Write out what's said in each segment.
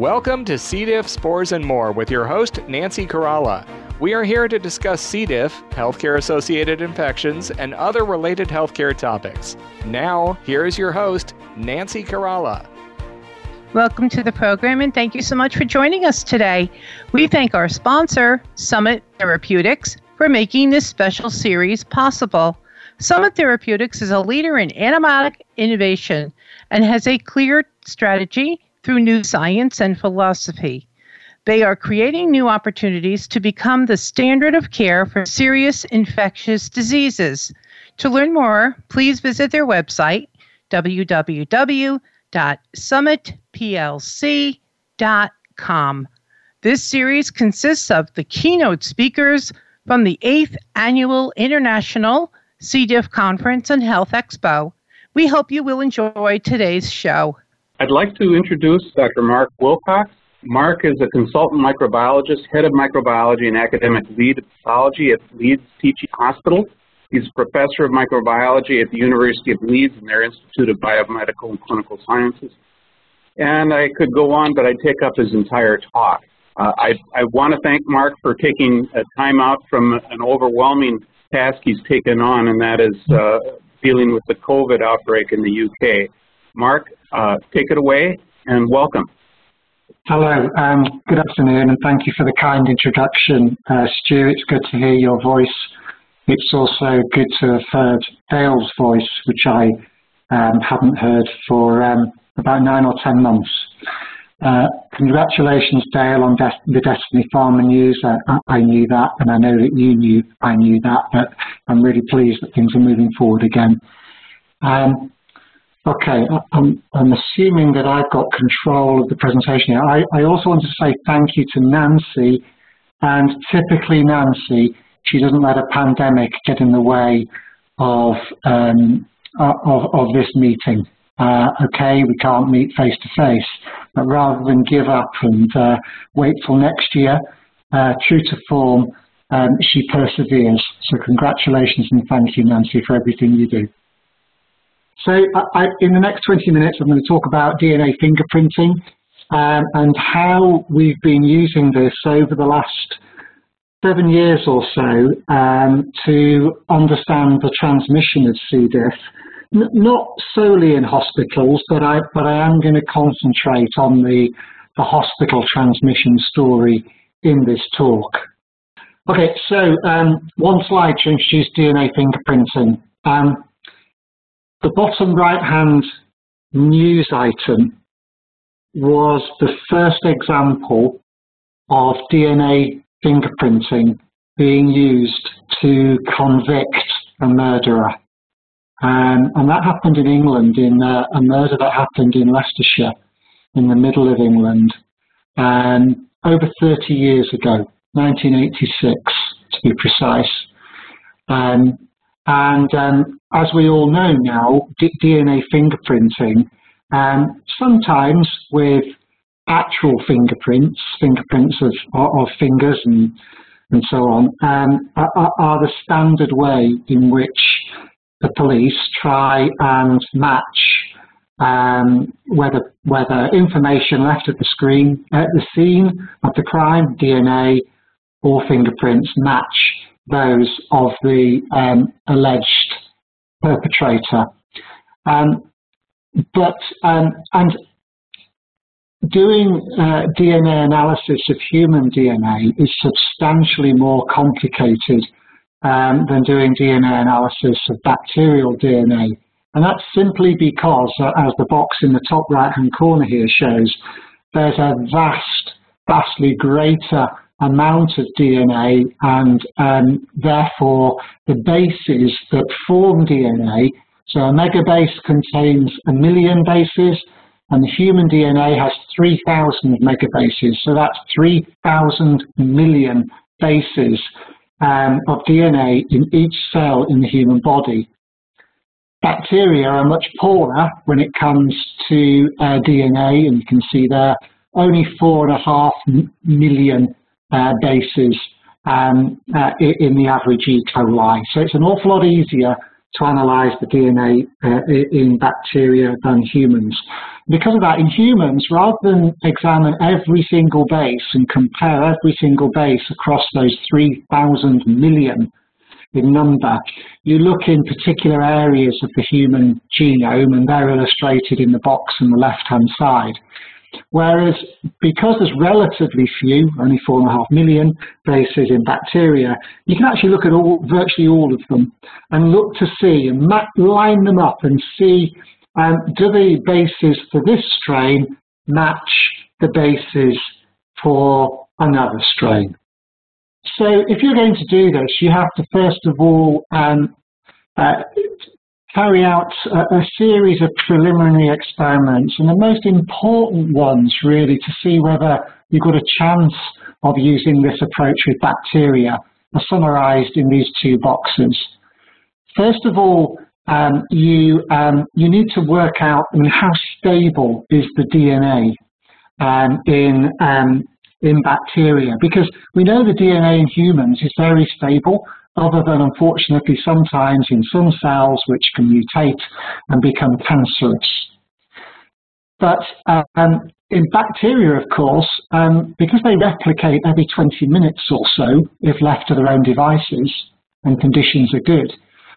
Welcome to C. diff, spores, and more with your host, Nancy Caralla. We are here to discuss C. diff, healthcare associated infections, and other related healthcare topics. Now, here is your host, Nancy Caralla. Welcome to the program and thank you so much for joining us today. We thank our sponsor, Summit Therapeutics, for making this special series possible. Summit Therapeutics is a leader in antibiotic innovation and has a clear strategy through new science and philosophy. They are creating new opportunities to become the standard of care for serious infectious diseases. To learn more, please visit their website, www.summitplc.com. This series consists of the keynote speakers from the 8th Annual International C. diff Conference and Health Expo. We hope you will enjoy today's show. I'd like to introduce Dr. Mark Wilcox. Mark is a consultant microbiologist, head of microbiology and academic lead of pathology at Leeds Teaching Hospital. He's a professor of microbiology at the University of Leeds in their Institute of Biomedical and Clinical Sciences. And I could go on, but I'd take up his entire talk. Uh, I, I want to thank Mark for taking a time out from an overwhelming task he's taken on, and that is uh, dealing with the COVID outbreak in the UK. Mark, uh, take it away and welcome. Hello, um, good afternoon, and thank you for the kind introduction, uh, Stu. It's good to hear your voice. It's also good to have heard Dale's voice, which I um, haven't heard for um, about nine or ten months. Uh, congratulations, Dale, on Des the Destiny Pharma news. Uh, I knew that, and I know that you knew I knew that, but I'm really pleased that things are moving forward again. Um, Okay, I'm, I'm, assuming that I've got control of the presentation here. I, I, also want to say thank you to Nancy, and typically Nancy, she doesn't let a pandemic get in the way of, um, of, of, this meeting. Uh, okay, we can't meet face to face, but rather than give up and uh, wait till next year, uh, true to form, um, she perseveres. So congratulations and thank you, Nancy, for everything you do. So I, in the next 20 minutes, I'm going to talk about DNA fingerprinting um, and how we've been using this over the last seven years or so um, to understand the transmission of C. diff. N not solely in hospitals, but I, but I am going to concentrate on the, the hospital transmission story in this talk. Okay, so um, one slide to introduce DNA fingerprinting. Um, the bottom right-hand news item was the first example of DNA fingerprinting being used to convict a murderer. Um, and that happened in England, in uh, a murder that happened in Leicestershire, in the middle of England, um, over 30 years ago, 1986 to be precise. Um, and um, as we all know now, DNA fingerprinting, um, sometimes with actual fingerprints, fingerprints of, of fingers and, and so on, um, are, are the standard way in which the police try and match um, whether whether information left at the screen at the scene of the crime, DNA or fingerprints match those of the um, alleged perpetrator. Um, but um, and doing uh, DNA analysis of human DNA is substantially more complicated um, than doing DNA analysis of bacterial DNA. And that's simply because, uh, as the box in the top right hand corner here shows, there's a vast, vastly greater amount of DNA and um, therefore the bases that form DNA. So a megabase contains a million bases and the human DNA has 3,000 megabases. So that's 3,000 million bases um, of DNA in each cell in the human body. Bacteria are much poorer when it comes to uh, DNA, and you can see there only four and a half million bases um, uh, in the average E. coli. So it's an awful lot easier to analyze the DNA uh, in bacteria than humans. Because of that, in humans, rather than examine every single base and compare every single base across those 3,000 million in number, you look in particular areas of the human genome, and they're illustrated in the box on the left-hand side. Whereas because there's relatively few, only four and a half million bases in bacteria, you can actually look at all, virtually all of them and look to see and map, line them up and see um, do the bases for this strain match the bases for another strain. So if you're going to do this, you have to first of all um, uh, carry out a, a, series of preliminary experiments, and the most important ones really to see whether you've got a chance of using this approach with bacteria are summarized in these two boxes. First of all, um, you, um, you need to work out I mean, how stable is the DNA um, in, um, in bacteria, because we know the DNA in humans is very stable, other than unfortunately sometimes in some cells which can mutate and become cancerous. But um, in bacteria, of course, um, because they replicate every 20 minutes or so, if left to their own devices and conditions are good,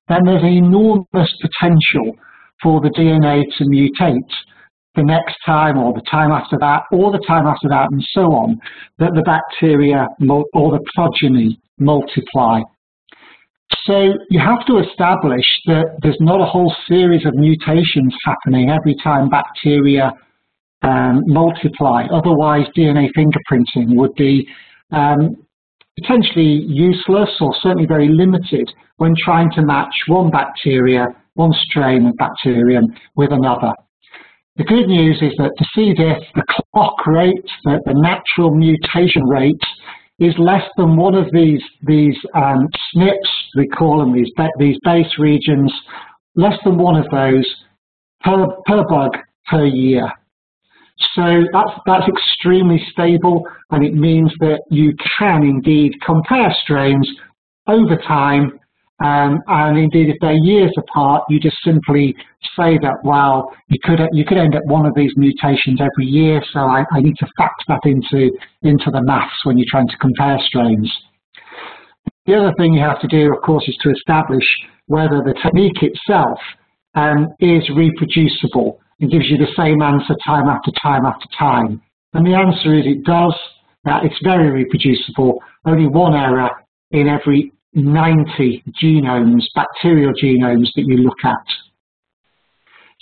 then there's enormous potential for the DNA to mutate the next time or the time after that or the time after that and so on, that the bacteria or the progeny multiply so you have to establish that there's not a whole series of mutations happening every time bacteria um, multiply. Otherwise, DNA fingerprinting would be um, potentially useless or certainly very limited when trying to match one bacteria, one strain of bacterium with another. The good news is that the C. diff, the clock rate, the, the natural mutation rate is less than one of these, these um, SNPs, we call them these, these base regions, less than one of those per, per bug per year. So that's, that's extremely stable and it means that you can indeed compare strains over time um, and indeed, if they're years apart, you just simply say that, well, you could, you could end up one of these mutations every year, so I, I need to factor that into, into the maths when you're trying to compare strains. The other thing you have to do, of course, is to establish whether the technique itself um, is reproducible and gives you the same answer time after time after time. And the answer is it does. Uh, it's very reproducible. Only one error in every 90 genomes, bacterial genomes that you look at.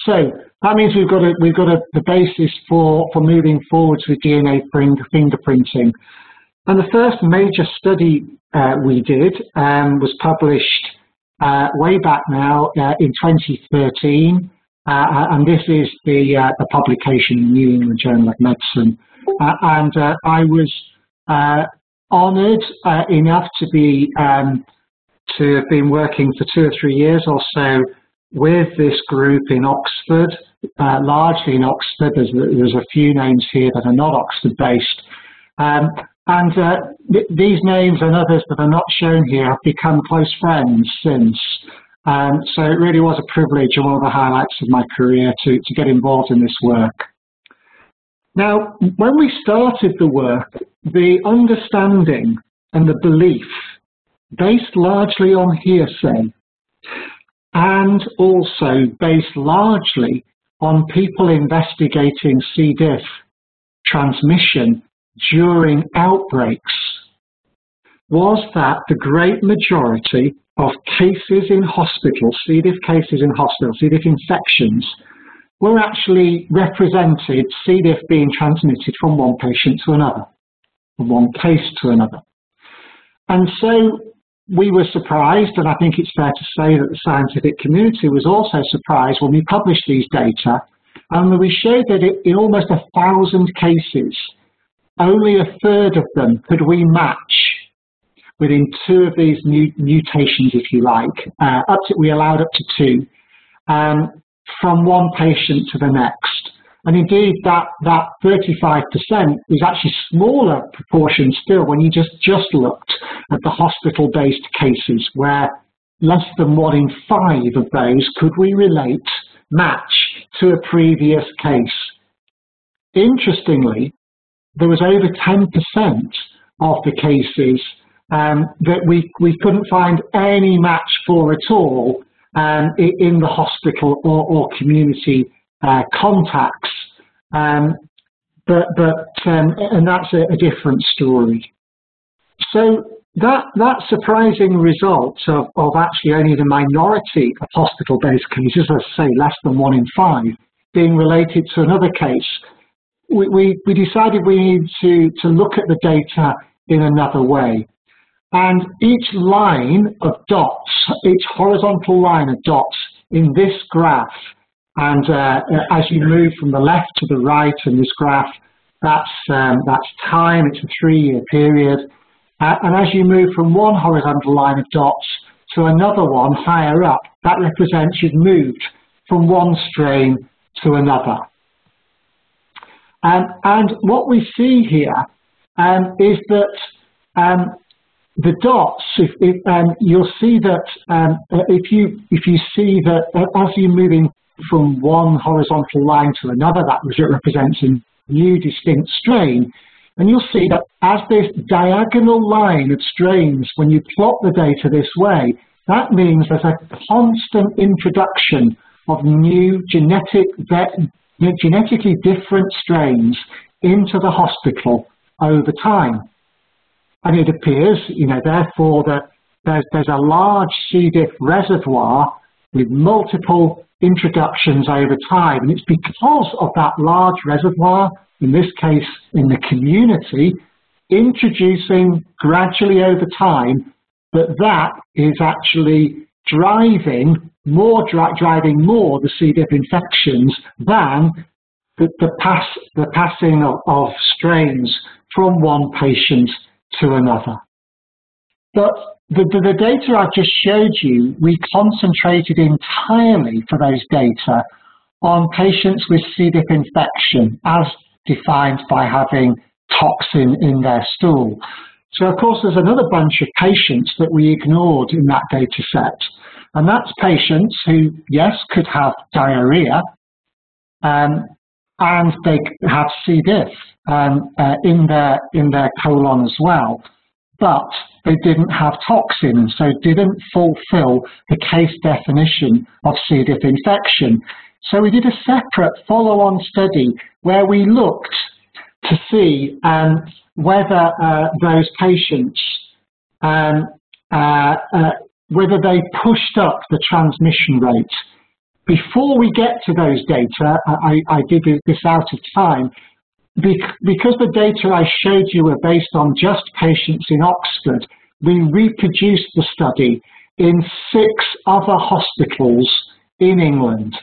So that means we've got a, we've got a, the basis for, for moving forwards with DNA fingerprinting. And the first major study uh, we did um, was published uh, way back now uh, in 2013, uh, and this is the, uh, the publication in the New England Journal of Medicine. Uh, and I was honoured uh, enough to be um, to have been working for two or three years or so with this group in Oxford, uh, largely in Oxford. There's, there's a few names here that are not Oxford-based. Um, and uh, th these names and others that are not shown here have become close friends since. Um, so it really was a privilege and one of the highlights of my career to, to get involved in this work. Now, when we started the work, the understanding and the belief, based largely on hearsay, and also based largely on people investigating C. diff transmission during outbreaks, was that the great majority of cases in hospital, C. diff cases in hospital, C. diff infections, were actually represented C. diff being transmitted from one patient to another, from one case to another. And so we were surprised, and I think it's fair to say that the scientific community was also surprised when we published these data, and we showed that in almost a thousand cases, only a third of them could we match within two of these mutations, if you like. Uh, up to, we allowed up to two. Um, from one patient to the next. And indeed, that, that 35% is actually smaller proportion still when you just, just looked at the hospital-based cases where less than one in five of those could we relate, match to a previous case. Interestingly, there was over 10% of the cases um, that we, we couldn't find any match for at all um, in the hospital or, or community uh, contacts. Um, but, but um, and that's a, a, different story. So that, that surprising result of, of actually only the minority of hospital-based cases, as I say, less than one in five, being related to another case, we, we, we decided we need to, to look at the data in another way. And each line of dots, each horizontal line of dots in this graph, and uh, as you move from the left to the right in this graph, that's, um, that's time, it's a three-year period. Uh, and as you move from one horizontal line of dots to another one higher up, that represents you've moved from one strain to another. Um, and what we see here um, is that um, the dots, if, if um, you'll see that um, uh, if you if you see that uh, as you're moving from one horizontal line to another, that represents a new distinct strain. And you'll see that as this diagonal line of strains, when you plot the data this way, that means there's a constant introduction of new genetic, genetically different strains into the hospital over time. And it appears, you know, therefore that there's, there's a large C. diff reservoir with multiple introductions over time. And it's because of that large reservoir, in this case in the community, introducing gradually over time, that that is actually driving more, dri driving more the C. diff infections than the, the, pass, the passing of, of strains from one patient to another. But the, the, the, data I've just showed you, we concentrated entirely for those data on patients with C. diff infection as defined by having toxin in their stool. So of course there's another bunch of patients that we ignored in that data set. And that's patients who, yes, could have diarrhea, um, and they have C. diff um, uh, in, their, in their colon as well. But they didn't have toxin and so didn't fulfill the case definition of C. diff infection. So we did a separate follow-on study where we looked to see um, whether uh, those patients, um, uh, uh, whether they pushed up the transmission rate. Before we get to those data, I, I did this out of time, because the data I showed you were based on just patients in Oxford, we reproduced the study in six other hospitals in England,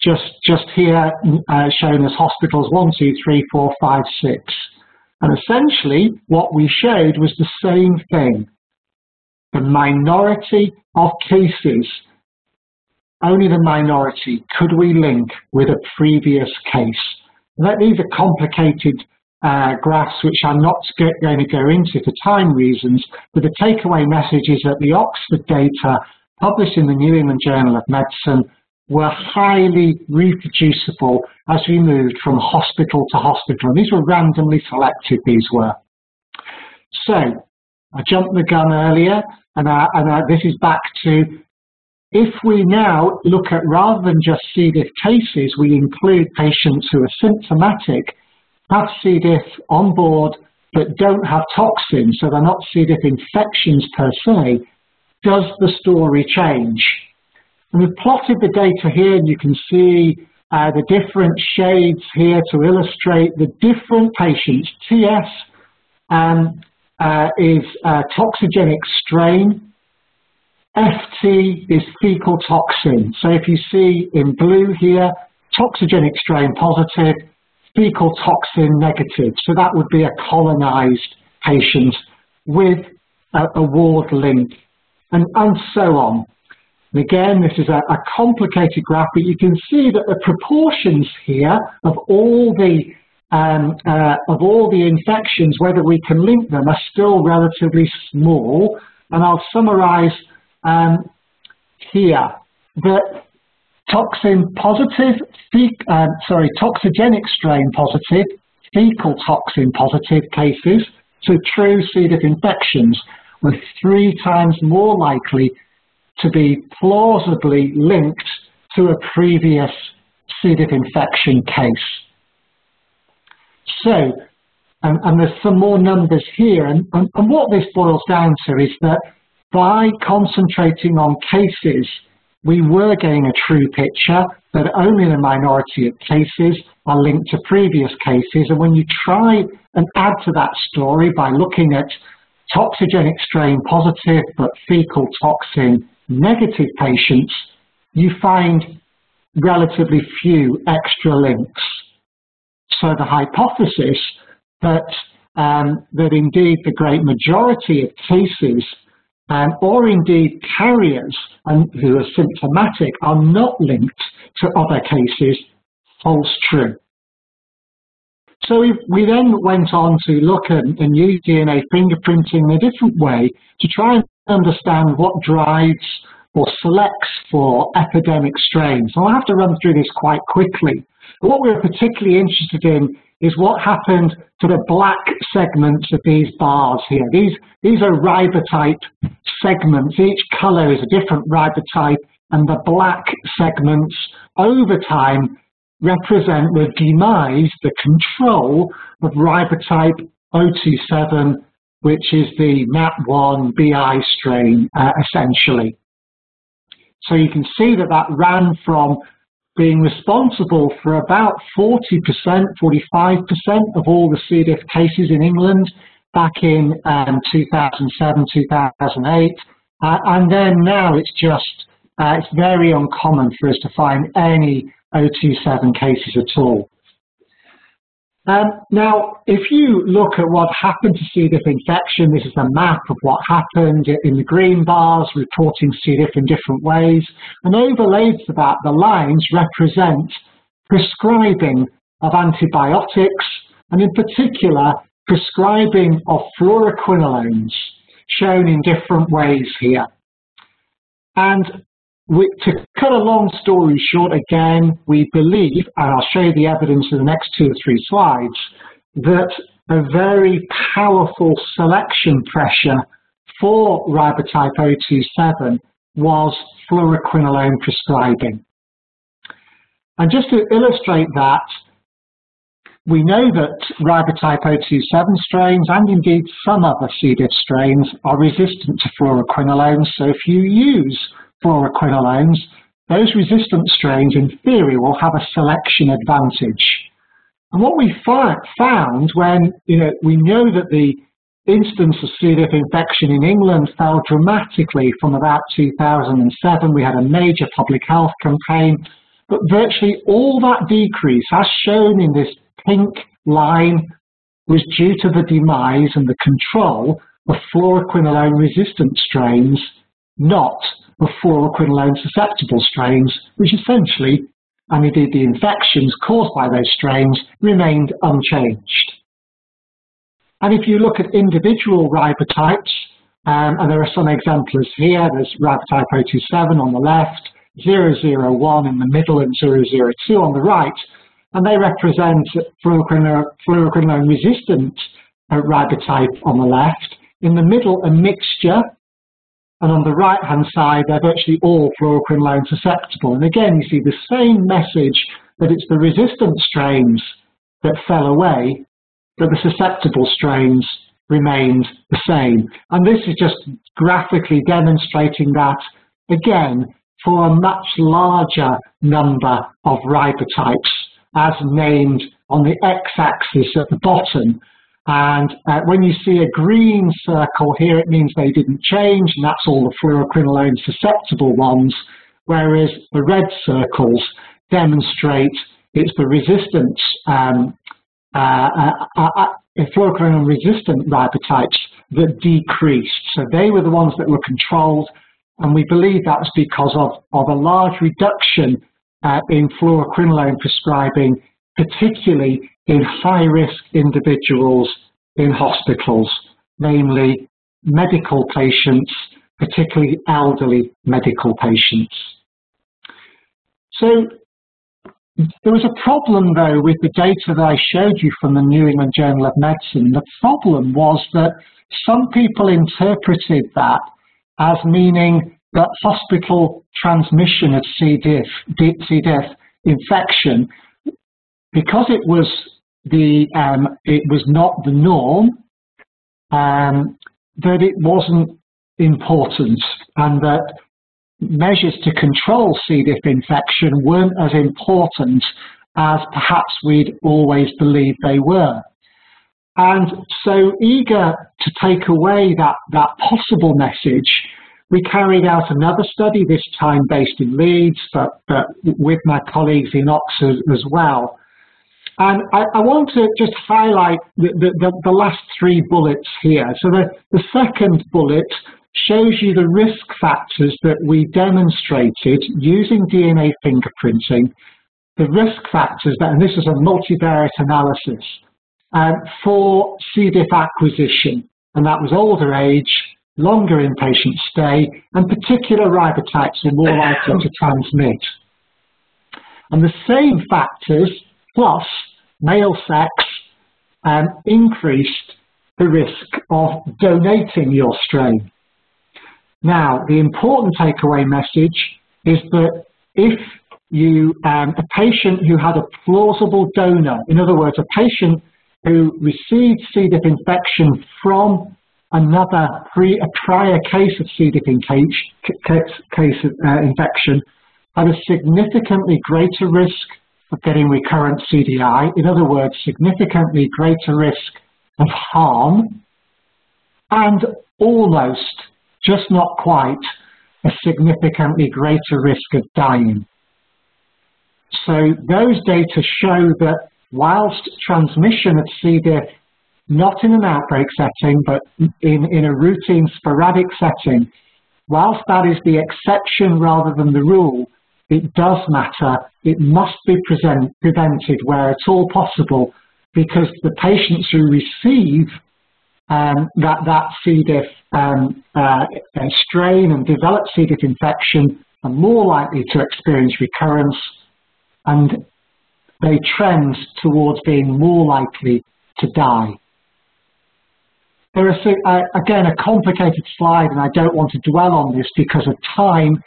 just, just here uh, shown as hospitals one, two, three, four, five, six. And essentially, what we showed was the same thing. The minority of cases, only the minority, could we link with a previous case. These are complicated uh, graphs which I'm not going to go into for time reasons, but the takeaway message is that the Oxford data published in the New England Journal of Medicine were highly reproducible as we moved from hospital to hospital. And these were randomly selected, these were. So, I jumped the gun earlier, and, I, and I, this is back to if we now look at, rather than just C. diff cases, we include patients who are symptomatic, have C. diff on board, but don't have toxins, so they're not C. diff infections per se, does the story change? And we've plotted the data here, and you can see uh, the different shades here to illustrate the different patients. TS um, uh, is a toxigenic strain, FT is fecal toxin. So if you see in blue here, toxigenic strain positive, fecal toxin negative. So that would be a colonized patient with a, a ward link and, and so on. And again, this is a, a complicated graph, but you can see that the proportions here of all the um, uh, of all the infections, whether we can link them, are still relatively small. And I'll summarize um, here that toxin positive, uh, sorry, toxigenic strain positive, fecal toxin positive cases, so true C. diff infections, were three times more likely to be plausibly linked to a previous C. diff infection case. So, and, and, there's some more numbers here, and, and, and what this boils down to is that by concentrating on cases, we were getting a true picture, but only a minority of cases are linked to previous cases. And when you try and add to that story by looking at toxigenic strain positive but fecal toxin negative patients, you find relatively few extra links. So the hypothesis that, um, that indeed the great majority of cases um, or indeed carriers and who are symptomatic are not linked to other cases false true. So we, we then went on to look at and use DNA fingerprinting in a different way to try and understand what drives or selects for epidemic strains. I'll have to run through this quite quickly. But what we're particularly interested in is what happened to the black segments of these bars here. These, these are ribotype segments. Each color is a different ribotype, and the black segments over time represent the demise, the control of ribotype 027, which is the NAP1 BI strain, uh, essentially. So you can see that that ran from being responsible for about 40%, 45% of all the C. diff cases in England back in um, 2007, 2008. Uh, and then now it's just, uh, it's very uncommon for us to find any 027 cases at all. Um, now, if you look at what happened to C. diff infection, this is a map of what happened in the green bars, reporting C. diff in different ways, and overlaid to that, the lines represent prescribing of antibiotics, and in particular, prescribing of fluoroquinolones, shown in different ways here. And we, to cut a long story short, again, we believe, and I'll show you the evidence in the next two or three slides, that a very powerful selection pressure for ribotype 027 was fluoroquinolone prescribing. And just to illustrate that, we know that ribotype 027 strains and indeed some other C. diff strains are resistant to fluoroquinolones. So if you use fluoroquinolones, those resistant strains in theory will have a selection advantage. And what we found when you know we know that the incidence of C. diff infection in England fell dramatically from about 2007. We had a major public health campaign, but virtually all that decrease, as shown in this pink line, was due to the demise and the control of fluoroquinolone resistant strains, not of fluoroquinolone susceptible strains, which essentially, and indeed the infections caused by those strains, remained unchanged. And if you look at individual ribotypes, um, and there are some exemplars here, there's ribotype 027 on the left, 001 in the middle, and 002 on the right, and they represent fluoroquinolone resistant uh, ribotype on the left. In the middle, a mixture and on the right-hand side, they're virtually all fluoroquinolone susceptible. And again, you see the same message that it's the resistant strains that fell away, but the susceptible strains remained the same. And this is just graphically demonstrating that, again, for a much larger number of ribotypes, as named on the x-axis at the bottom, and uh, when you see a green circle here, it means they didn't change, and that's all the fluoroquinolone susceptible ones, whereas the red circles demonstrate it's the resistant, um, uh, uh, uh, uh fluoroquinolone resistant ribotypes that decreased. So they were the ones that were controlled, and we believe that's because of, of a large reduction uh, in fluoroquinolone prescribing, particularly in high-risk individuals in hospitals, namely medical patients particularly elderly medical patients. So there was a problem, though, with the data that I showed you from the New England Journal of Medicine. The problem was that some people interpreted that as meaning that hospital transmission of C. diff, C. diff infection, because it was the um, it was not the norm, um, that it wasn't important, and that measures to control C. diff infection weren't as important as perhaps we'd always believed they were. And so eager to take away that, that possible message, we carried out another study, this time based in Leeds, but, but with my colleagues in Oxford as well. And I, I want to just highlight the, the, the, last three bullets here. So the, the second bullet shows you the risk factors that we demonstrated using DNA fingerprinting, the risk factors, that, and this is a multivariate analysis, um, for C. diff acquisition. And that was older age, longer inpatient stay, and particular ribotypes are more likely to transmit. And the same factors, plus male sex, um, increased the risk of donating your strain. Now, the important takeaway message is that if you, um, a patient who had a plausible donor, in other words, a patient who received C. diff infection from another pre, a prior case of C. diff case, case uh, infection, had a significantly greater risk of getting recurrent CDI, in other words, significantly greater risk of harm, and almost, just not quite, a significantly greater risk of dying. So those data show that whilst transmission of C. diff, not in an outbreak setting, but in, in a routine sporadic setting, whilst that is the exception rather than the rule, it does matter. It must be present, prevented where at all possible because the patients who receive um, that, that C. diff um, uh, strain and develop C. diff infection are more likely to experience recurrence and they trend towards being more likely to die. There is, uh, again, a complicated slide, and I don't want to dwell on this because of time,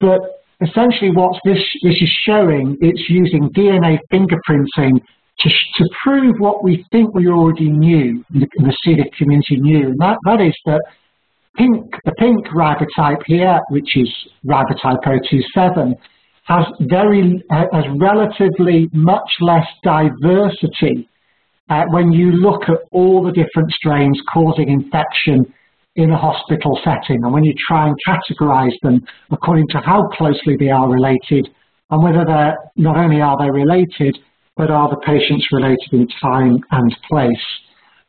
but essentially what this, this is showing, it's using DNA fingerprinting to, to prove what we think we already knew, the, the community knew, and that, that is that pink, the pink ribotype here, which is ribotype 027, has very has relatively much less diversity uh, when you look at all the different strains causing infection in a hospital setting and when you try and categorize them according to how closely they are related and whether they're not only are they related but are the patients related in time and place.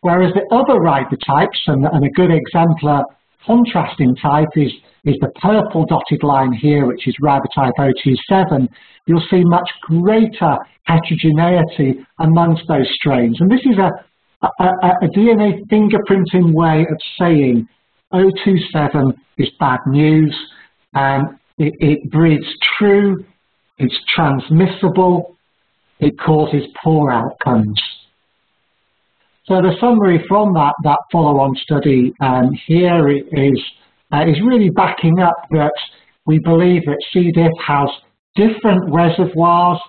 Whereas the other ribotypes, and, and a good exemplar contrasting type is is the purple dotted line here, which is ribotype 027, you'll see much greater heterogeneity amongst those strains. And this is a, a, a DNA fingerprinting way of saying 027 is bad news, um, it, it breeds true, it's transmissible, it causes poor outcomes. So the summary from that, that follow-on study um, here is uh, is really backing up that we believe that C. diff has different reservoirs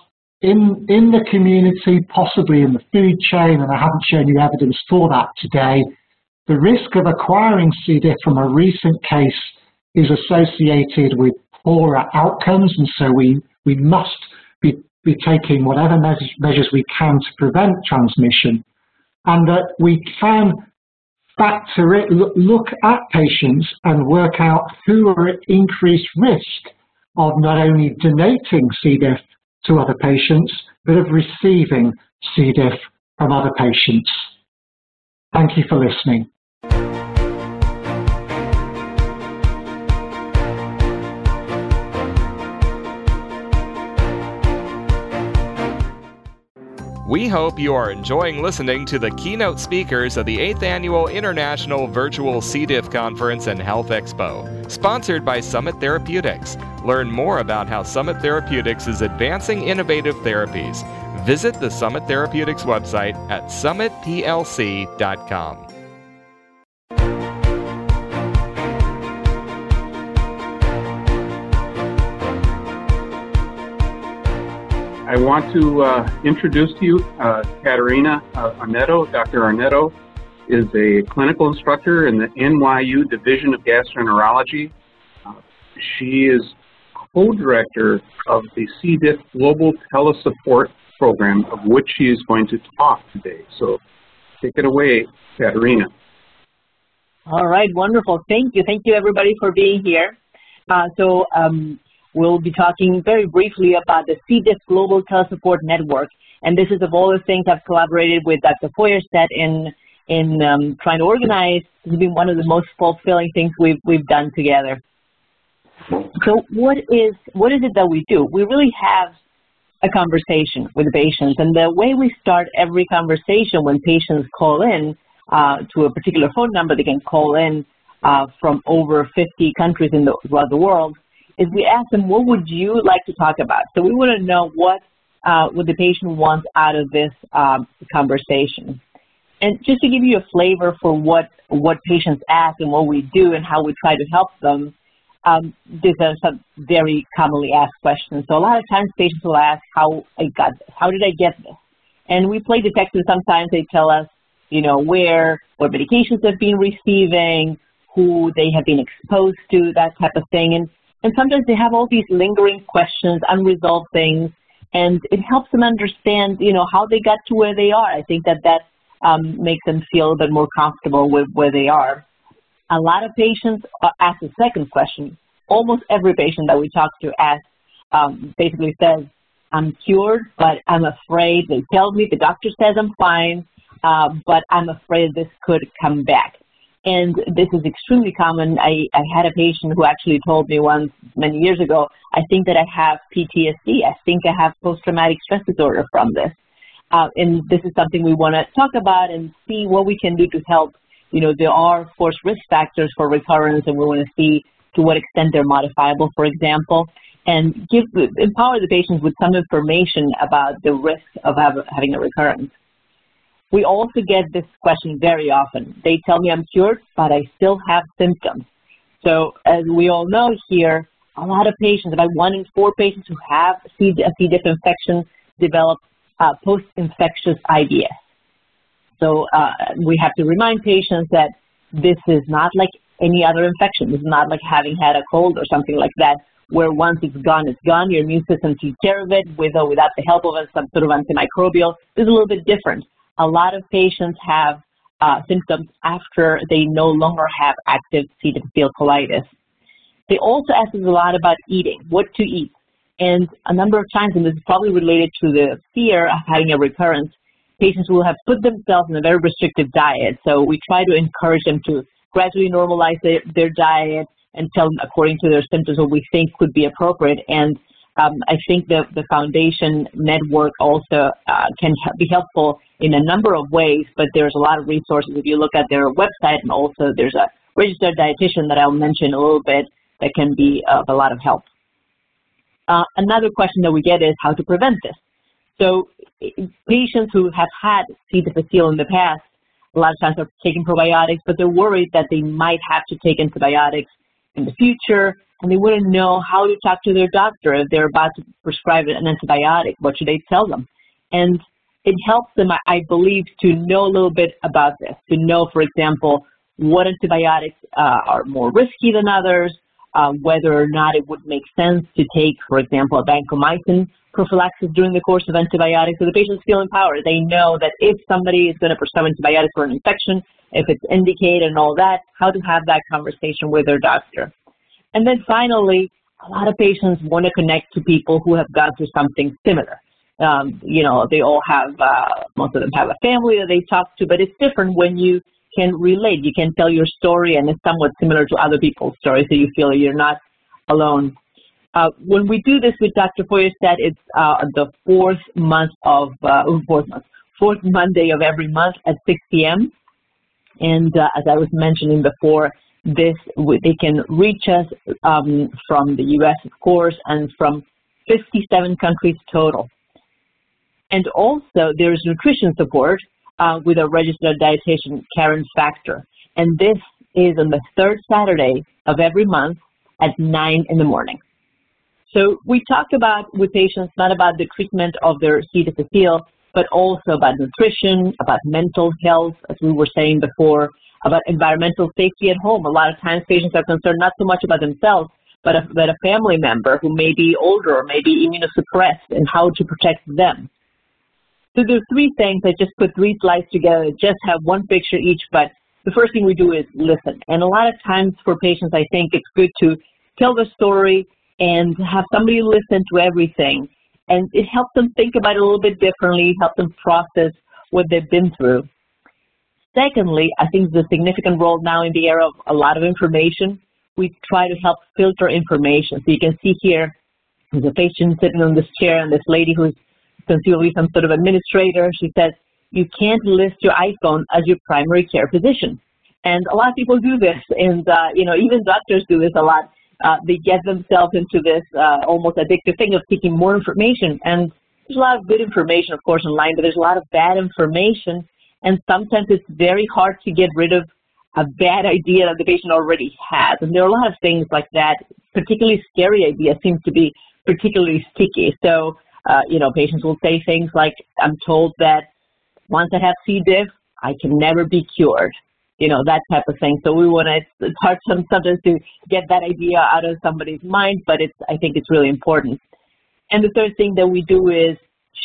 in, in the community, possibly in the food chain, and I haven't shown you evidence for that today. The risk of acquiring C. diff from a recent case is associated with poorer outcomes, and so we, we must be, be taking whatever measures, we can to prevent transmission, and that we can factor it, look at patients and work out who are at increased risk of not only donating C. diff to other patients, but of receiving C. diff from other patients. Thank you for listening. We hope you are enjoying listening to the keynote speakers of the 8th Annual International Virtual C. diff Conference and Health Expo, sponsored by Summit Therapeutics. Learn more about how Summit Therapeutics is advancing innovative therapies. Visit the Summit Therapeutics website at summitplc.com. I want to uh, introduce to you uh, Katerina uh, Arnetto. Dr. Arnetto is a clinical instructor in the NYU Division of Gastroenterology. Uh, she is co-director of the C. diff Global Telesupport Program, of which she is going to talk today. So take it away, Katerina. All right, wonderful. Thank you. Thank you, everybody, for being here. Uh, so um, We'll be talking very briefly about the C. diff Global Telesupport Network. And this is of all the things I've collaborated with Dr. Feuerstadt in, in um, trying to organize. Has been one of the most fulfilling things we've, we've done together. So what is, what is it that we do? We really have a conversation with the patients. And the way we start every conversation when patients call in uh, to a particular phone number, they can call in uh, from over 50 countries in the, throughout the world, is we ask them, what would you like to talk about? So we want to know what, uh, what the patient wants out of this um, conversation. And just to give you a flavor for what, what patients ask and what we do and how we try to help them, um, these are some very commonly asked questions. So a lot of times patients will ask, how I got this, how did I get this? And we play detective sometimes, they tell us, you know, where, what medications they've been receiving, who they have been exposed to, that type of thing. And and sometimes they have all these lingering questions, unresolved things, and it helps them understand, you know, how they got to where they are. I think that that um, makes them feel a bit more comfortable with where they are. A lot of patients ask the second question. Almost every patient that we talk to asks, um, basically says, I'm cured, but I'm afraid. They tell me the doctor says I'm fine, uh, but I'm afraid this could come back. And this is extremely common. I, I had a patient who actually told me once, many years ago, I think that I have PTSD. I think I have post-traumatic stress disorder from this. Uh, and this is something we want to talk about and see what we can do to help. You know, there are, of course, risk factors for recurrence, and we want to see to what extent they're modifiable, for example, and give empower the patients with some information about the risk of have, having a recurrence. We also get this question very often. They tell me I'm cured, but I still have symptoms. So as we all know here, a lot of patients, about one in four patients who have C. diff infection develop uh, post-infectious IBS. So uh, we have to remind patients that this is not like any other infection. Is not like having had a cold or something like that, where once it's gone, it's gone. Your immune system takes care of it with or without the help of some sort of antimicrobial. This is a little bit different a lot of patients have uh, symptoms after they no longer have active C. difficile colitis. They also ask us a lot about eating, what to eat. And a number of times, and this is probably related to the fear of having a recurrence, patients will have put themselves in a very restrictive diet. So we try to encourage them to gradually normalize their, their diet and tell them according to their symptoms what we think could be appropriate. And um, I think the, the foundation network also uh, can be helpful in a number of ways, but there's a lot of resources. If you look at their website, and also there's a registered dietitian that I'll mention a little bit that can be of a lot of help. Uh, another question that we get is how to prevent this. So patients who have had C. difficile in the past, a lot of times are taking probiotics, but they're worried that they might have to take antibiotics in the future, and they wouldn't know how to talk to their doctor if they're about to prescribe an antibiotic. What should they tell them? And it helps them, I believe, to know a little bit about this, to know, for example, what antibiotics uh, are more risky than others, uh, whether or not it would make sense to take, for example, a vancomycin prophylaxis during the course of antibiotics. So the patients feel empowered. They know that if somebody is going to prescribe antibiotics for an infection, if it's indicated and all that, how to have that conversation with their doctor. And then finally, a lot of patients want to connect to people who have gone through something similar. Um, you know, they all have, uh, most of them have a family that they talk to, but it's different when you can relate. You can tell your story and it's somewhat similar to other people's stories, so you feel you're not alone. Uh, when we do this with Dr. Feuerstadt, it's uh, the fourth month of, uh, fourth month, fourth Monday of every month at 6 p.m. And uh, as I was mentioning before, this they can reach us um, from the U.S. of course, and from 57 countries total. And also there's nutrition support uh, with a registered dietitian, Karen Factor. And this is on the third Saturday of every month at 9 in the morning. So we talked about with patients not about the treatment of their C. difficile, but also about nutrition, about mental health, as we were saying before, about environmental safety at home. A lot of times patients are concerned not so much about themselves, but a, a family member who may be older or may be immunosuppressed and how to protect them. So there's three things. I just put three slides together. Just have one picture each, but the first thing we do is listen. And a lot of times for patients, I think it's good to tell the story and have somebody listen to everything. And it helps them think about it a little bit differently, help them process what they've been through. Secondly, I think the significant role now in the era of a lot of information. We try to help filter information. So you can see here, there's a patient sitting on this chair and this lady who's conceivably some sort of administrator. She says, you can't list your iPhone as your primary care physician. And a lot of people do this, and uh, you know, even doctors do this a lot. Uh, they get themselves into this uh, almost addictive thing of seeking more information. And there's a lot of good information, of course, online, but there's a lot of bad information. And sometimes it's very hard to get rid of a bad idea that the patient already has. And there are a lot of things like that, particularly scary ideas seem to be particularly sticky. So, uh, you know, patients will say things like, I'm told that once I have C. diff, I can never be cured you know, that type of thing. So we want to, it's hard sometimes to get that idea out of somebody's mind, but it's, I think it's really important. And the third thing that we do is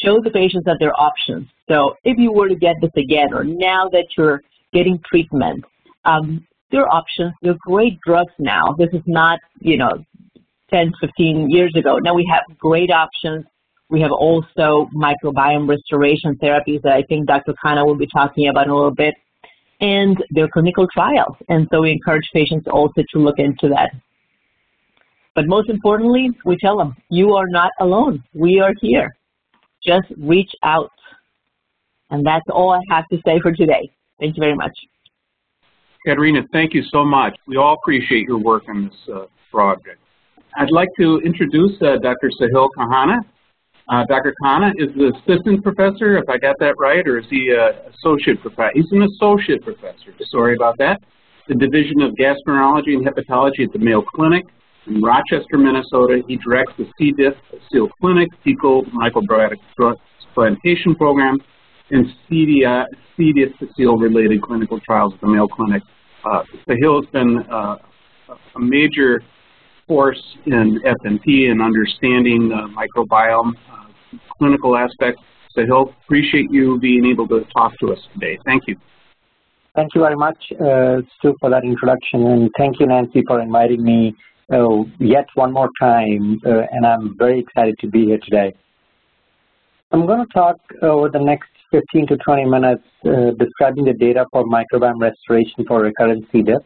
show the patients that there are options. So if you were to get this again, or now that you're getting treatment, um, there are options. There are great drugs now. This is not, you know, 10, 15 years ago. Now we have great options. We have also microbiome restoration therapies that I think Dr. Khanna will be talking about in a little bit and their clinical trials. And so we encourage patients also to look into that. But most importantly, we tell them, you are not alone. We are here. Just reach out. And that's all I have to say for today. Thank you very much. Katerina, thank you so much. We all appreciate your work on this uh, project. I'd like to introduce uh, Dr. Sahil Khanna. Uh, Dr. Khanna is the assistant professor, if I got that right, or is he an associate professor? He's an associate professor. Sorry about that. The Division of Gastroenterology and Hepatology at the Mayo Clinic in Rochester, Minnesota. He directs the C. diff SEAL Clinic, Fecal Microbiotic Transplantation Program, and C. seal-related clinical trials at the Mayo Clinic. Uh, Sahil has been uh, a major force in FMT and understanding the microbiome uh, clinical aspects. So he'll appreciate you being able to talk to us today. Thank you. Thank you very much, uh, Stu, for that introduction, and thank you, Nancy, for inviting me uh, yet one more time, uh, and I'm very excited to be here today. I'm going to talk over the next 15 to 20 minutes uh, describing the data for microbiome restoration for recurrent C. diff.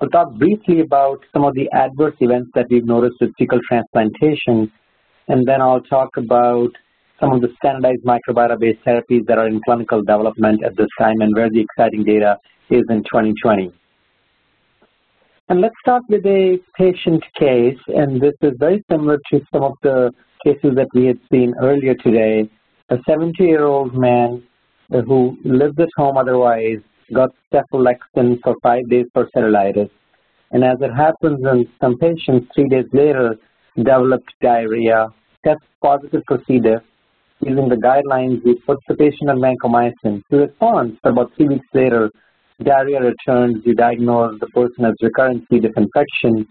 I'll talk briefly about some of the adverse events that we've noticed with fecal transplantation, and then I'll talk about some of the standardized microbiota-based therapies that are in clinical development at this time and where the exciting data is in 2020. And let's start with a patient case, and this is very similar to some of the cases that we had seen earlier today. A 70-year-old man who lived at home otherwise got cephalexin for five days for cellulitis. And as it happens in some patients, three days later, developed diarrhea, test positive for C. diff. Using the guidelines, we put the patient on vancomycin. To response, about three weeks later, diarrhea returns, you diagnose the person as recurrent C. diff infection.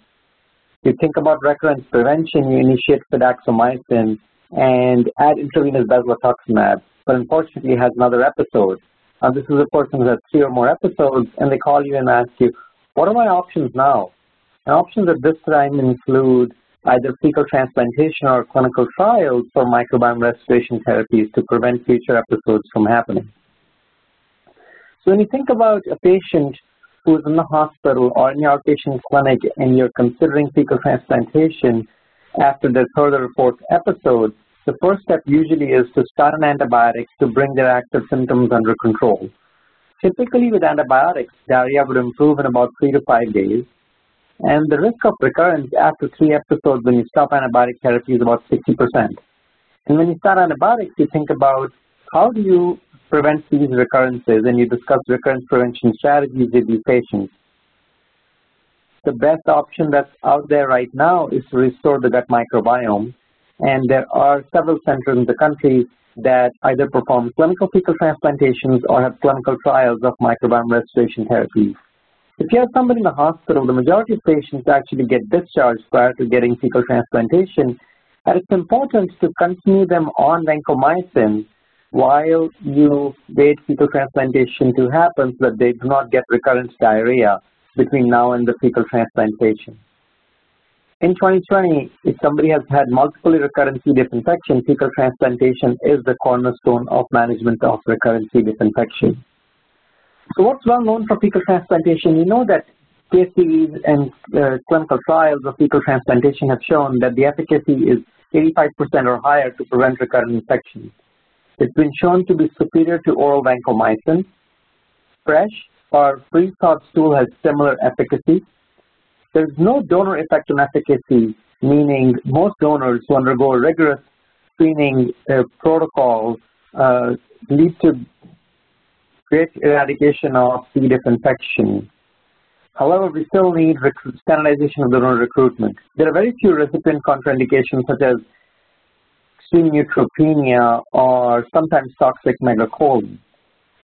You think about recurrence prevention, you initiate fidaxomicin and add intravenous bezlotoxumab, but unfortunately has another episode. Uh, this is a person who has three or more episodes, and they call you and ask you, what are my options now? And options at this time include either fecal transplantation or clinical trials for microbiome restoration therapies to prevent future episodes from happening. So when you think about a patient who's in the hospital or in your outpatient clinic and you're considering fecal transplantation, after the third or fourth episode, the first step usually is to start an antibiotic to bring their active symptoms under control. Typically with antibiotics, diarrhea would improve in about three to five days, and the risk of recurrence after three episodes when you stop antibiotic therapy is about 60%. And when you start antibiotics, you think about how do you prevent these recurrences, and you discuss recurrence prevention strategies with these patients. The best option that's out there right now is to restore the gut microbiome, and there are several centers in the country that either perform clinical fecal transplantations or have clinical trials of microbiome restoration therapies. If you have somebody in the hospital, the majority of patients actually get discharged prior to getting fecal transplantation, and it's important to continue them on vancomycin while you wait fecal transplantation to happen so that they do not get recurrent diarrhea between now and the fecal transplantation. In 2020, if somebody has had multiple recurrent C. diff infection, fecal transplantation is the cornerstone of management of recurrent C. diff infection. So what's well known for fecal transplantation? You know that case series and uh, clinical trials of fecal transplantation have shown that the efficacy is 85% or higher to prevent recurrent infections. It's been shown to be superior to oral vancomycin. Fresh or pre-thawed stool has similar efficacy. There's no donor effect on efficacy, meaning most donors who undergo rigorous screening uh, protocols uh, lead to great eradication of C. diff infection. However, we still need standardization of donor recruitment. There are very few recipient contraindications such as extreme neutropenia or sometimes toxic megacolon.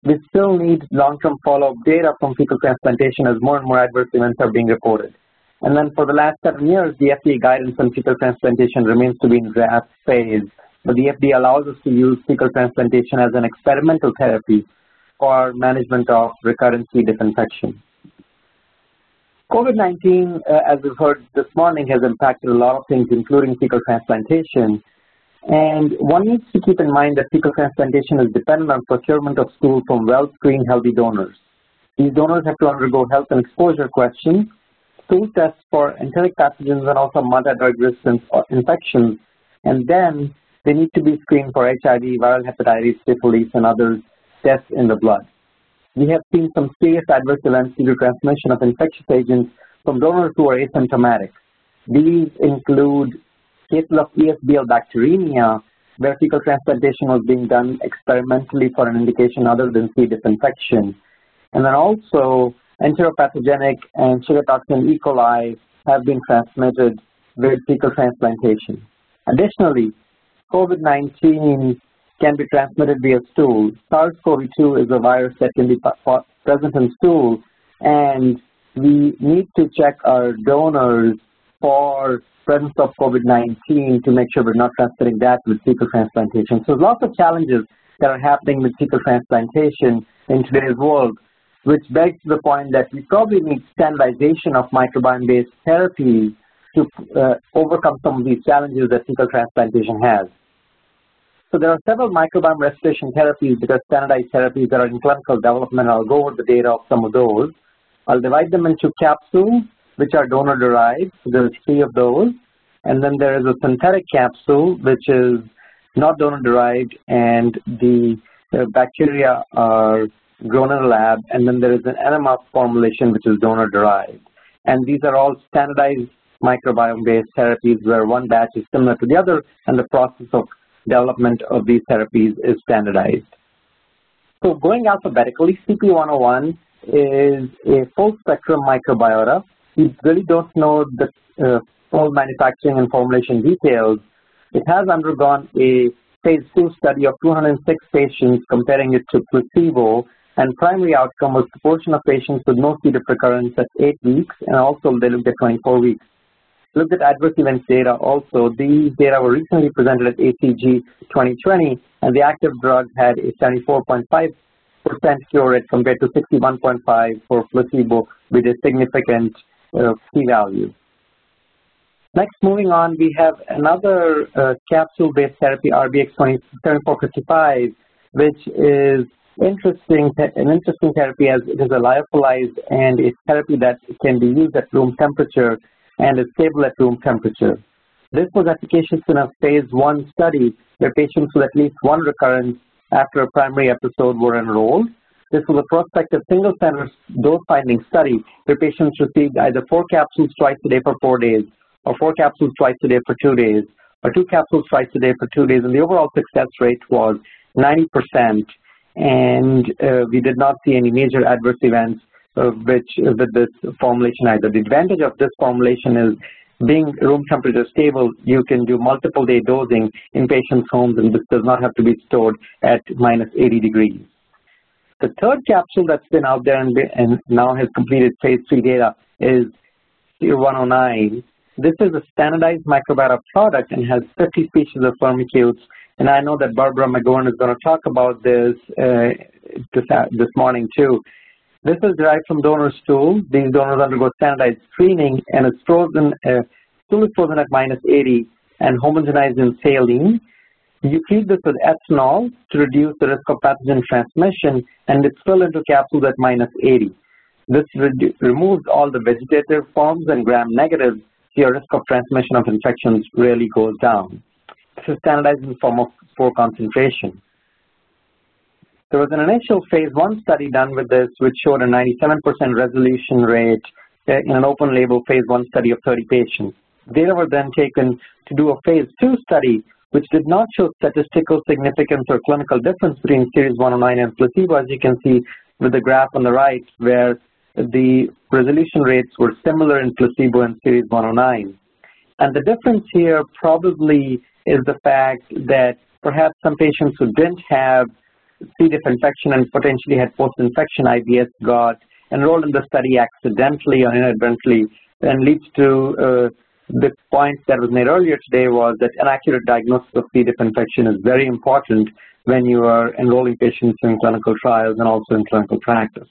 We still need long-term follow-up data from fecal transplantation as more and more adverse events are being reported. And then for the last seven years, the FDA guidance on fecal transplantation remains to be in draft phase, but the FDA allows us to use fecal transplantation as an experimental therapy for management of recurrent C. diff infection. COVID-19, uh, as we've heard this morning, has impacted a lot of things, including fecal transplantation. And one needs to keep in mind that fecal transplantation is dependent on procurement of stool from well-screened healthy donors. These donors have to undergo health and exposure questions, stool tests for enteric pathogens and also multi-drug resistant infections, and then they need to be screened for HIV, viral hepatitis, syphilis, and other tests in the blood. We have seen some serious adverse events due to transmission of infectious agents from donors who are asymptomatic. These include cases of ESBL bacteremia, where fecal transplantation was being done experimentally for an indication other than C. diff infection. And then also enteropathogenic and Shiga toxin E. coli have been transmitted with fecal transplantation. Additionally, COVID-19 can be transmitted via stool. SARS-CoV-2 is a virus that can be present in stool, and we need to check our donors for presence of COVID-19 to make sure we're not transmitting that with fecal transplantation. So lots of challenges that are happening with fecal transplantation in today's world, which begs the point that we probably need standardization of microbiome-based therapies to uh, overcome some of these challenges that fecal transplantation has. So there are several microbiome restoration therapies that are standardized therapies that are in clinical development. I'll go over the data of some of those. I'll divide them into capsules which are donor derived. There's three of those. And then there is a synthetic capsule, which is not donor derived, and the, the bacteria are grown in a lab. And then there is an enema formulation, which is donor derived. And these are all standardized microbiome-based therapies where one batch is similar to the other, and the process of development of these therapies is standardized. So going alphabetically, CP101 is a full spectrum microbiota we really don't know the uh, full manufacturing and formulation details. It has undergone a phase two study of 206 patients comparing it to placebo and primary outcome was proportion of patients with no diff recurrence at 8 weeks and also they looked at 24 weeks. Looked at adverse events data also. These data were recently presented at ACG 2020 and the active drug had a 74.5% cure rate compared to 61.5 for placebo with a significant p-value. Next, moving on, we have another uh, capsule-based therapy, RBX-7455, which is interesting, an interesting therapy as it is a lyophilized and a therapy that can be used at room temperature and is stable at room temperature. This was efficacious in a phase one study where patients with at least one recurrence after a primary episode were enrolled. This was a prospective single-center dose-finding study where patients received either four capsules twice a day for four days, or four capsules twice a day for two days, or two capsules twice a day for two days, and the overall success rate was 90%, and uh, we did not see any major adverse events uh, which uh, with this formulation either. The advantage of this formulation is being room temperature stable, you can do multiple day dosing in patients' homes and this does not have to be stored at minus 80 degrees. The third capsule that's been out there and, and now has completed phase three data is SER-109. This is a standardized microbiota product and has 50 species of firmicutes. And I know that Barbara McGovern is going to talk about this uh, this, uh, this morning too. This is derived from donor stool. These donors undergo standardized screening and it's frozen, uh, stool is frozen at minus 80 and homogenized in saline. You treat this with ethanol to reduce the risk of pathogen transmission and it's filled into capsules at minus 80. This removes all the vegetative forms and gram-negatives, so your risk of transmission of infections really goes down. This is standardized in form of 4 concentration. There was an initial phase one study done with this which showed a 97% resolution rate eh, in an open label phase one study of 30 patients. Data were then taken to do a phase two study which did not show statistical significance or clinical difference between SER-109 and placebo, as you can see with the graph on the right, where the resolution rates were similar in placebo and SER-109. And the difference here probably is the fact that perhaps some patients who didn't have C. diff infection and potentially had post-infection IBS got enrolled in the study accidentally or inadvertently and leads to uh, the point that was made earlier today was that an accurate diagnosis of C. diff infection is very important when you are enrolling patients in clinical trials and also in clinical practice.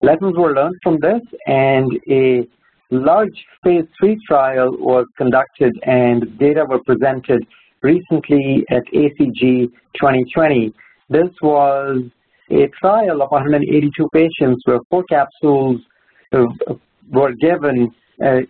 Lessons were learned from this and a large phase three trial was conducted and data were presented recently at ACG 2020. This was a trial of 182 patients where four capsules were given uh,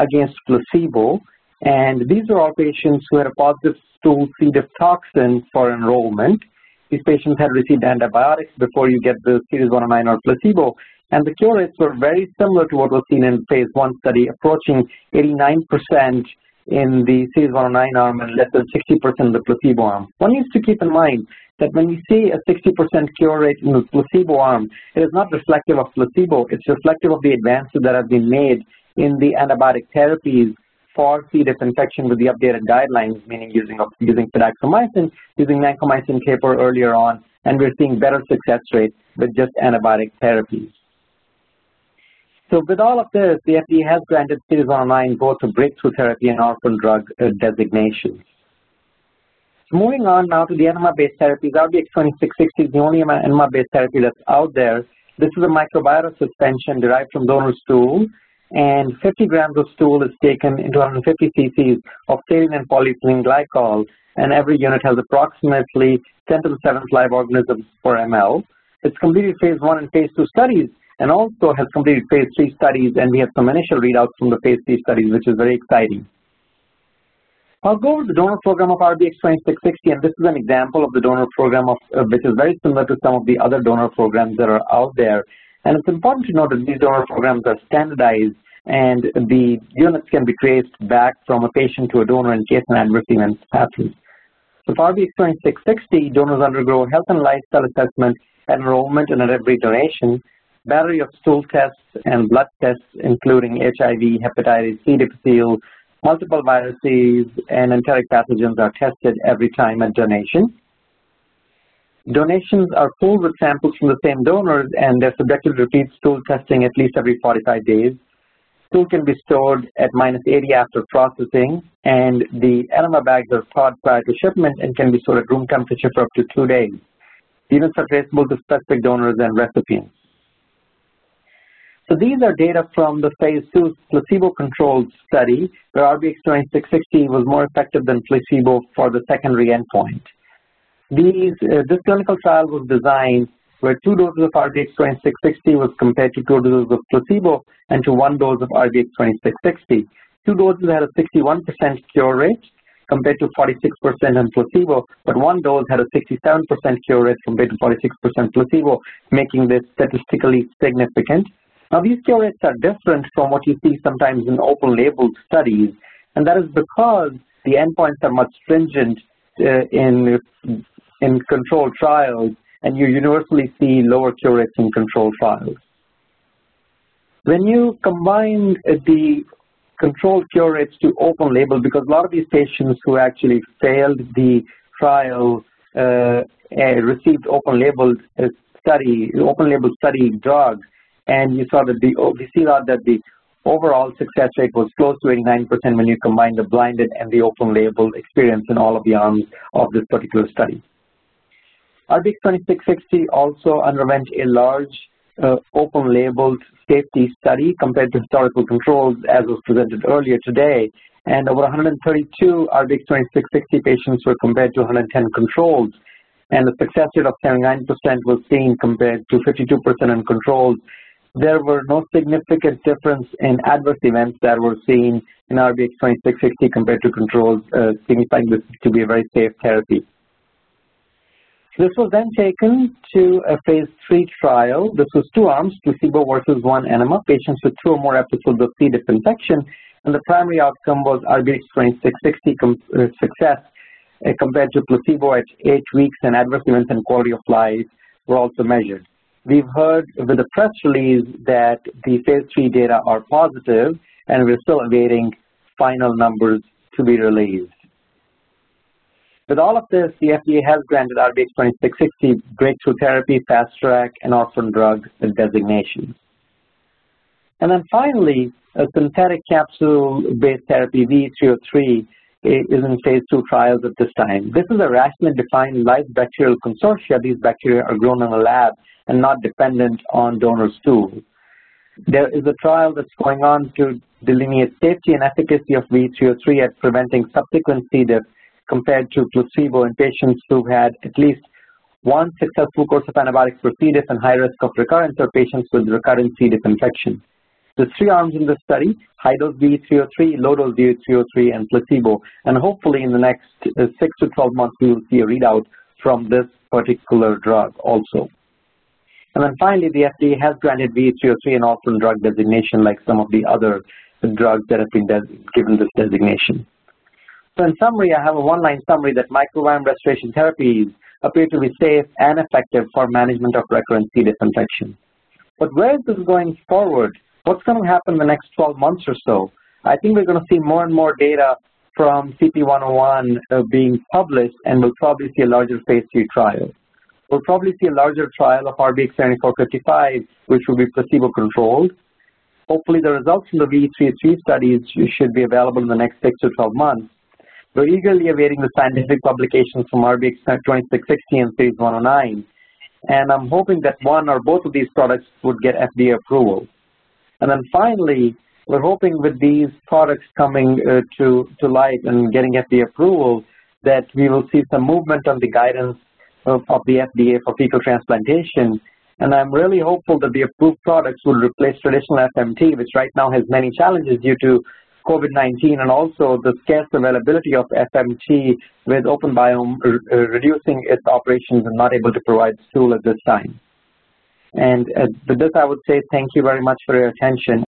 against placebo. And these are all patients who had a positive stool C. diff toxin for enrollment. These patients had received antibiotics before you get the SER-109 or placebo. And the cure rates were very similar to what was seen in phase one study, approaching 89% in the SER-109 arm and less than 60% in the placebo arm. One needs to keep in mind that when we see a 60% cure rate in the placebo arm, it is not reflective of placebo, it's reflective of the advances that have been made in the antibiotic therapies for C. diff infection with the updated guidelines, meaning using using fidaxomicin, using vancomycin taper earlier on, and we're seeing better success rates with just antibiotic therapies. So with all of this, the FDA has granted SER-109 both a breakthrough therapy and orphan drug uh, designations. So moving on now to the enema-based therapies, RBX2660 is the only enema-based therapy that's out there. This is a microbiota suspension derived from donor stool and 50 grams of stool is taken into 150 cc's of saline and polyethylene glycol, and every unit has approximately 10 to the 7th live organisms per ml. It's completed phase 1 and phase 2 studies and also has completed phase 3 studies, and we have some initial readouts from the phase 3 studies, which is very exciting. I'll go over the donor program of RBX2660, and this is an example of the donor program of, uh, which is very similar to some of the other donor programs that are out there. And it's important to note that these donor programs are standardized and the units can be traced back from a patient to a donor in case an adverse event happens. So for RBX2660, donors undergo health and lifestyle assessment at enrollment and at every donation, battery of stool tests and blood tests including HIV, hepatitis, C. difficile, multiple viruses, and enteric pathogens are tested every time at donation. Donations are pooled with samples from the same donors and they're subjected to repeat stool testing at least every 45 days. Stool can be stored at minus 80 after processing and the enema bags are thawed prior to shipment and can be stored at room temperature for up to two days. Units are traceable to specific donors and recipients. So these are data from the phase two placebo-controlled study where RBX2660 was more effective than placebo for the secondary endpoint. These, uh, this clinical trial was designed where two doses of RBX2660 was compared to two doses of placebo and to one dose of RBX2660. Two doses had a 61% cure rate compared to 46% on placebo, but one dose had a 67% cure rate compared to 46% placebo, making this statistically significant. Now, these cure rates are different from what you see sometimes in open label studies, and that is because the endpoints are much stringent uh, in, in controlled trials, and you universally see lower cure rates in controlled trials. When you combine the controlled cure rates to open label, because a lot of these patients who actually failed the trial uh, received open label uh, study, open label study drugs, and you saw that the we see that, that the overall success rate was close to 89% when you combine the blinded and the open label experience in all of the arms of this particular study. RBX 2660 also underwent a large uh, open labeled safety study compared to historical controls as was presented earlier today. And over 132 RBX 2660 patients were compared to 110 controls. And the success rate of 79% was seen compared to 52% in controls there were no significant difference in adverse events that were seen in RBX 2660 compared to controls, uh, signifying this to be a very safe therapy. This was then taken to a phase three trial. This was two arms, placebo versus one enema, patients with two or more episodes of C. diff infection, and the primary outcome was RBX 2660 uh, success uh, compared to placebo at eight weeks, and adverse events and quality of life were also measured. We've heard with the press release that the phase three data are positive, and we're still awaiting final numbers to be released. With all of this, the FDA has granted RBX 2660 breakthrough therapy, fast track, and orphan drug designations. And then finally, a synthetic capsule-based therapy, V303, is in phase two trials at this time. This is a rationally defined live bacterial consortia. These bacteria are grown in a lab and not dependent on donor stool. There is a trial that's going on to delineate safety and efficacy of V303 at preventing subsequent C. diff compared to placebo in patients who had at least one successful course of antibiotics for C. diff and high risk of recurrence or patients with recurrent C. diff infection. There's three arms in this study, high dose V303, low dose V303, and placebo. And hopefully in the next uh, 6 to 12 months, we will see a readout from this particular drug also. And then finally, the FDA has granted V303 an orphan drug designation like some of the other drugs that have been given this designation. So in summary, I have a one-line summary that microbiome restoration therapies appear to be safe and effective for management of recurrent C. diff infection. But where is this going forward? What's going to happen in the next 12 months or so? I think we're going to see more and more data from CP101 uh, being published, and we'll probably see a larger phase 3 trial. We'll probably see a larger trial of RBX 7455, which will be placebo-controlled. Hopefully, the results from the V303 studies should be available in the next 6 to 12 months. We're eagerly awaiting the scientific publications from RBX 2660 and SER-109, and I'm hoping that one or both of these products would get FDA approval. And then finally, we're hoping with these products coming uh, to, to light and getting FDA approval that we will see some movement on the guidance of, of the FDA for fecal transplantation. And I'm really hopeful that the approved products will replace traditional FMT, which right now has many challenges due to COVID-19 and also the scarce availability of FMT with OpenBiome uh, reducing its operations and not able to provide stool at this time. And uh, with this, I would say thank you very much for your attention.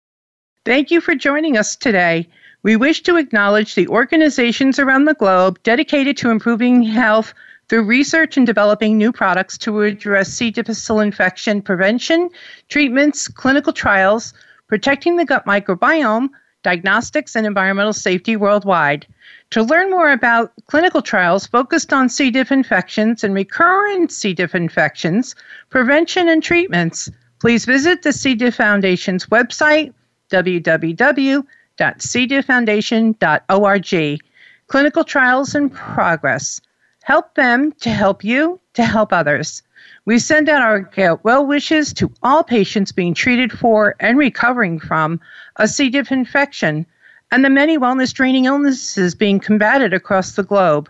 Thank you for joining us today. We wish to acknowledge the organizations around the globe dedicated to improving health through research and developing new products to address C. difficile infection prevention, treatments, clinical trials, protecting the gut microbiome, diagnostics, and environmental safety worldwide. To learn more about clinical trials focused on C. diff infections and recurrent C. diff infections, prevention and treatments, please visit the C. diff Foundation's website, www.cdifffoundation.org. Clinical trials in progress. Help them to help you to help others. We send out our well wishes to all patients being treated for and recovering from a C. diff infection and the many wellness draining illnesses being combated across the globe.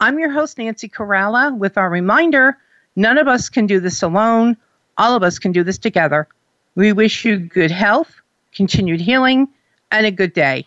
I'm your host, Nancy Caralla, with our reminder none of us can do this alone. All of us can do this together. We wish you good health, continued healing, and a good day.